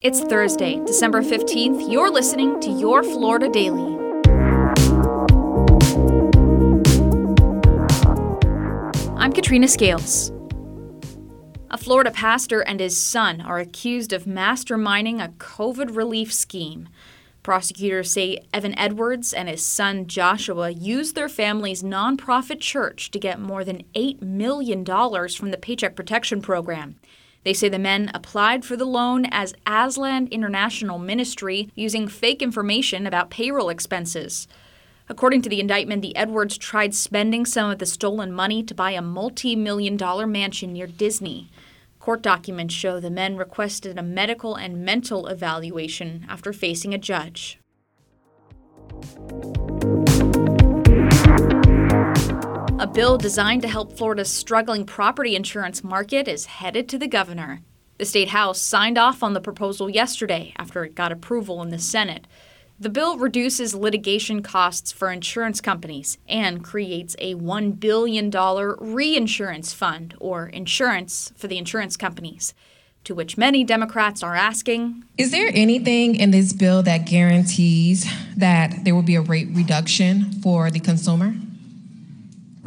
It's Thursday, December 15th. You're listening to Your Florida Daily. I'm Katrina Scales. A Florida pastor and his son are accused of masterminding a COVID relief scheme. Prosecutors say Evan Edwards and his son Joshua used their family's nonprofit church to get more than $8 million from the Paycheck Protection Program. They say the men applied for the loan as Aslan International Ministry using fake information about payroll expenses. According to the indictment, the Edwards tried spending some of the stolen money to buy a multi million dollar mansion near Disney. Court documents show the men requested a medical and mental evaluation after facing a judge. Bill designed to help Florida's struggling property insurance market is headed to the governor. The state house signed off on the proposal yesterday after it got approval in the Senate. The bill reduces litigation costs for insurance companies and creates a $1 billion reinsurance fund, or insurance for the insurance companies, to which many Democrats are asking Is there anything in this bill that guarantees that there will be a rate reduction for the consumer?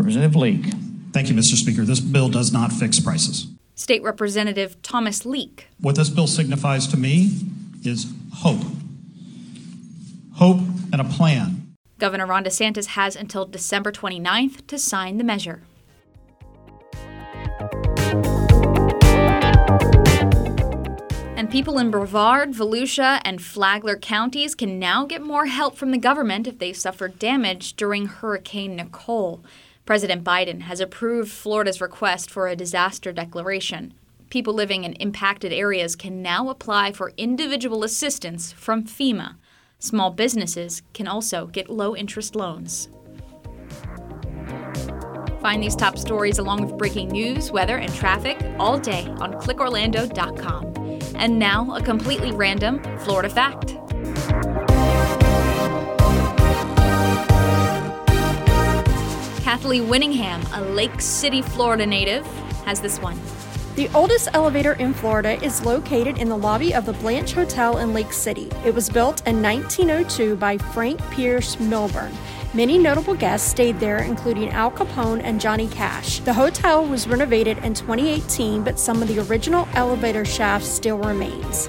Representative Leek. Thank you, Mr. Speaker. This bill does not fix prices. State Representative Thomas Leek. What this bill signifies to me is hope. Hope and a plan. Governor Ron DeSantis has until December 29th to sign the measure. And people in Brevard, Volusia, and Flagler counties can now get more help from the government if they suffered damage during Hurricane Nicole. President Biden has approved Florida's request for a disaster declaration. People living in impacted areas can now apply for individual assistance from FEMA. Small businesses can also get low interest loans. Find these top stories along with breaking news, weather, and traffic all day on clickorlando.com. And now, a completely random Florida fact. Kathleen Winningham, a Lake City, Florida native, has this one. The oldest elevator in Florida is located in the lobby of the Blanche Hotel in Lake City. It was built in 1902 by Frank Pierce Milburn. Many notable guests stayed there, including Al Capone and Johnny Cash. The hotel was renovated in 2018, but some of the original elevator shafts still remains.